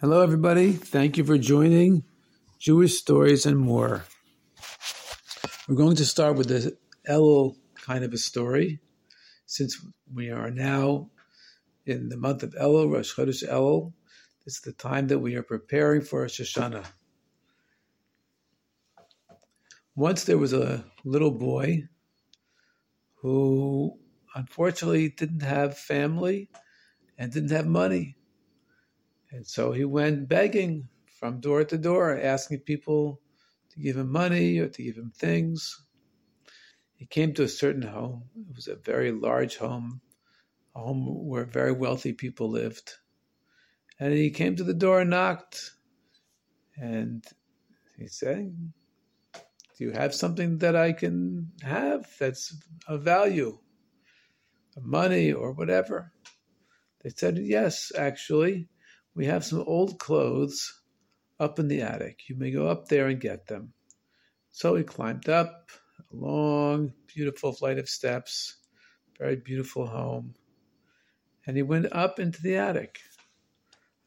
Hello, everybody. Thank you for joining Jewish Stories and More. We're going to start with the Elul kind of a story, since we are now in the month of Elul, Rosh Chodesh Elul. Is the time that we are preparing for Rosh Hashanah. Once there was a little boy who unfortunately didn't have family and didn't have money. And so he went begging from door to door, asking people to give him money or to give him things. He came to a certain home. It was a very large home, a home where very wealthy people lived. And he came to the door and knocked. And he said, Do you have something that I can have that's of value? Money or whatever? They said, Yes, actually we have some old clothes up in the attic. You may go up there and get them. So he climbed up a long, beautiful flight of steps, very beautiful home, and he went up into the attic.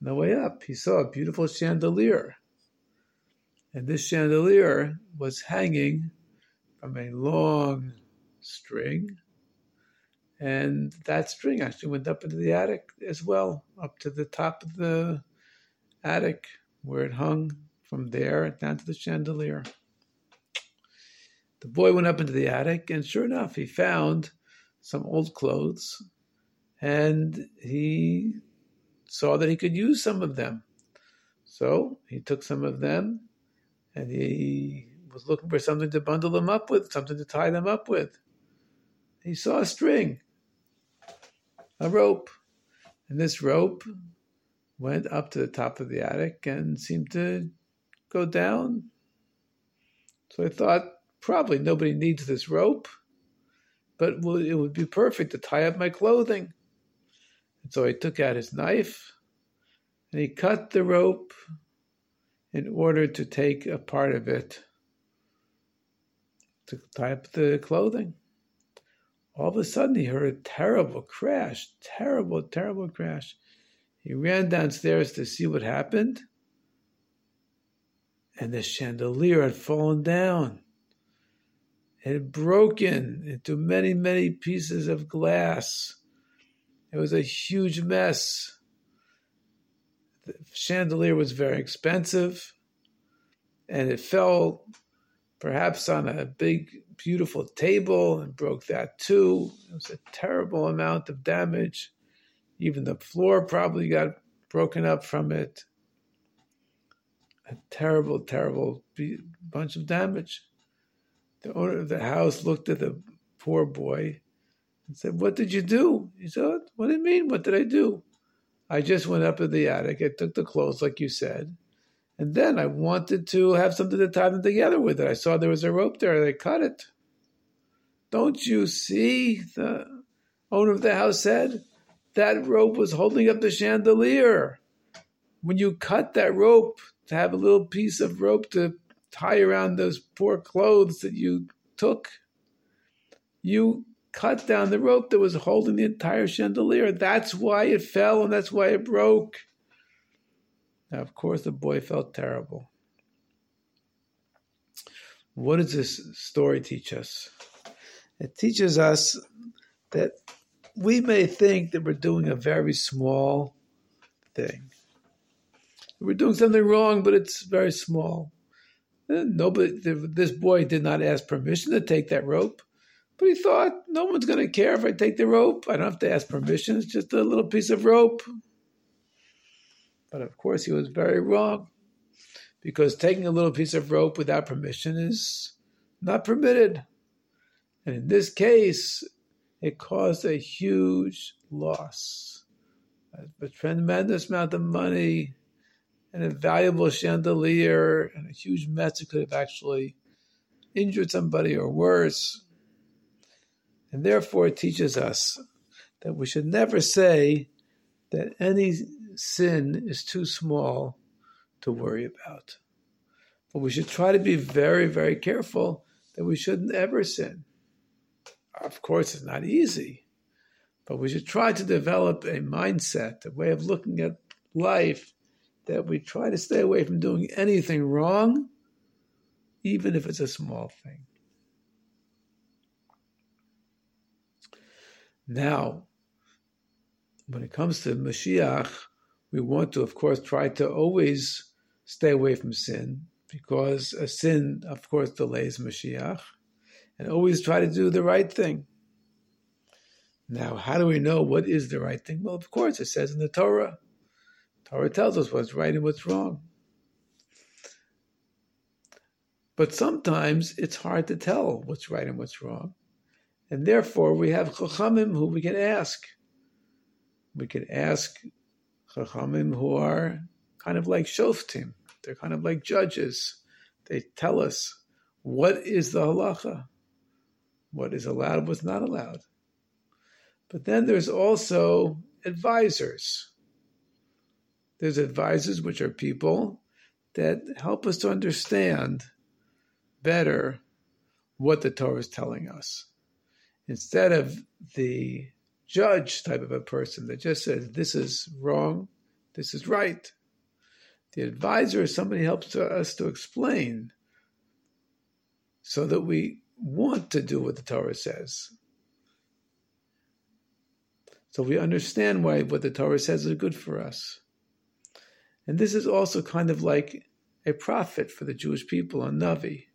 On the way up, he saw a beautiful chandelier. And this chandelier was hanging from a long string and that string actually went up into the attic as well, up to the top of the attic where it hung from there down to the chandelier. The boy went up into the attic, and sure enough, he found some old clothes, and he saw that he could use some of them. So he took some of them, and he was looking for something to bundle them up with, something to tie them up with. He saw a string a rope. And this rope went up to the top of the attic and seemed to go down. So I thought, probably nobody needs this rope, but it would be perfect to tie up my clothing. And so he took out his knife and he cut the rope in order to take a part of it to tie up the clothing all of a sudden he heard a terrible crash, terrible, terrible crash. He ran downstairs to see what happened, and the chandelier had fallen down. It had broken into many, many pieces of glass. It was a huge mess. The chandelier was very expensive, and it fell perhaps on a big, beautiful table and broke that too. It was a terrible amount of damage. Even the floor probably got broken up from it. A terrible, terrible bunch of damage. The owner of the house looked at the poor boy and said, What did you do? He said, What do you mean? What did I do? I just went up in the attic. I took the clothes, like you said, and then I wanted to have something to tie them together with it. I saw there was a rope there. and I cut it. Don't you see? The owner of the house said that rope was holding up the chandelier. When you cut that rope to have a little piece of rope to tie around those poor clothes that you took, you cut down the rope that was holding the entire chandelier. That's why it fell and that's why it broke. Now, of course, the boy felt terrible. What does this story teach us? It teaches us that we may think that we're doing a very small thing. We're doing something wrong, but it's very small. Eh, Nobody, this boy did not ask permission to take that rope, but he thought no one's going to care if I take the rope. I don't have to ask permission. It's just a little piece of rope. But of course, he was very wrong because taking a little piece of rope without permission is not permitted. And in this case, it caused a huge loss, a tremendous amount of money, and a valuable chandelier, and a huge mess that could have actually injured somebody or worse. And therefore, it teaches us that we should never say that any sin is too small to worry about. But we should try to be very, very careful that we shouldn't ever sin. Of course, it's not easy, but we should try to develop a mindset, a way of looking at life that we try to stay away from doing anything wrong, even if it's a small thing. Now, when it comes to Mashiach, we want to, of course, try to always stay away from sin, because a sin, of course, delays Mashiach, and always try to do the right thing. Now, how do we know what is the right thing? Well, of course, it says in the Torah. Torah tells us what's right and what's wrong. But sometimes it's hard to tell what's right and what's wrong. And therefore, we have chachamim who we can ask. We can ask chachamim who are kind of like shoftim. They're kind of like judges. They tell us what is the halacha, what is allowed, what's not allowed. But then there's also advisors. There's advisors, which are people that help us to understand better what the Torah is telling us instead of the judge type of a person that just says this is wrong, this is right. The advisor is somebody who helps us to explain so that we want to do what the Torah says. So we understand why what the Torah says is good for us. And this is also kind of like a prophet for the Jewish people, a Navi.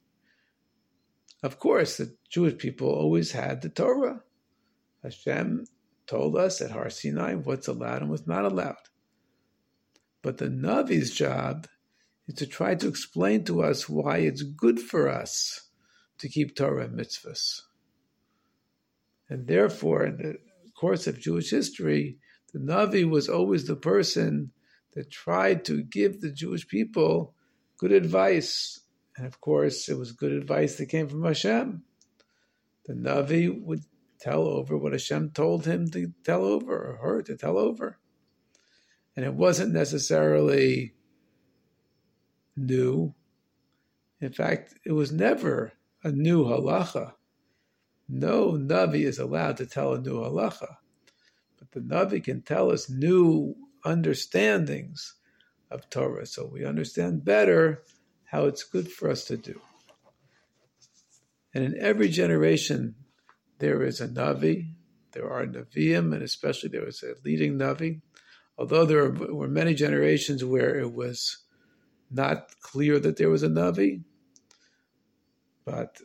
Of course, the Jewish people always had the Torah. Hashem told us at Har Sinai what's allowed and what's not allowed. But the Navi's job is to try to explain to us why it's good for us to keep Torah and mitzvahs. And therefore, in the course of Jewish history, the Navi was always the person that tried to give the Jewish people good advice and of course, it was good advice that came from Hashem. The Navi would tell over what Hashem told him to tell over, or her to tell over. And it wasn't necessarily new. In fact, it was never a new halacha. No Navi is allowed to tell a new halacha. But the Navi can tell us new understandings of Torah. So we understand better how it's good for us to do. And in every generation, there is a Navi, there are Naviim, and especially there was a leading Navi. Although there were many generations where it was not clear that there was a Navi, but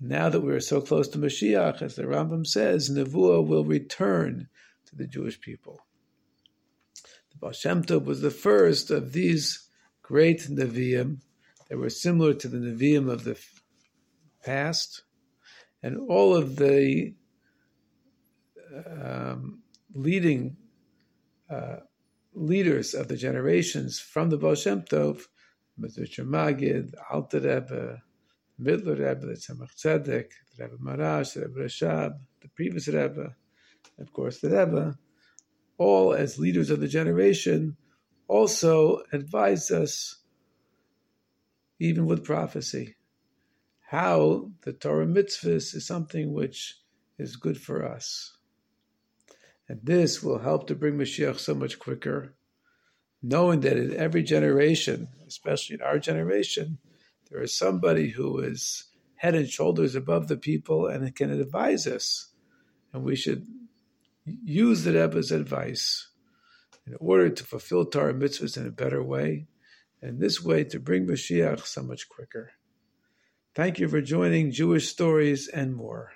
now that we're so close to Mashiach, as the Rambam says, Nevuah will return to the Jewish people. The Baal Shem Tov was the first of these great Nevi'im that were similar to the Nevi'im of the past, and all of the um, leading uh, leaders of the generations from the Baal Shem Tov, Mezritcher Magid, Alter Rebbe, Mittler Rebbe, the Tzemach Tzedek, the Rebbe Maharash, the Rebbe Rashab, the previous Rebbe, of course the Rebbe, all as leaders of the generation, also advised us even with prophecy. How the Torah mitzvahs is something which is good for us. And this will help to bring Mashiach so much quicker, knowing that in every generation, especially in our generation, there is somebody who is head and shoulders above the people and can advise us. And we should use the Rebbe's advice in order to fulfill Torah mitzvahs in a better way and this way to bring Mashiach so much quicker. Thank you for joining Jewish Stories and more.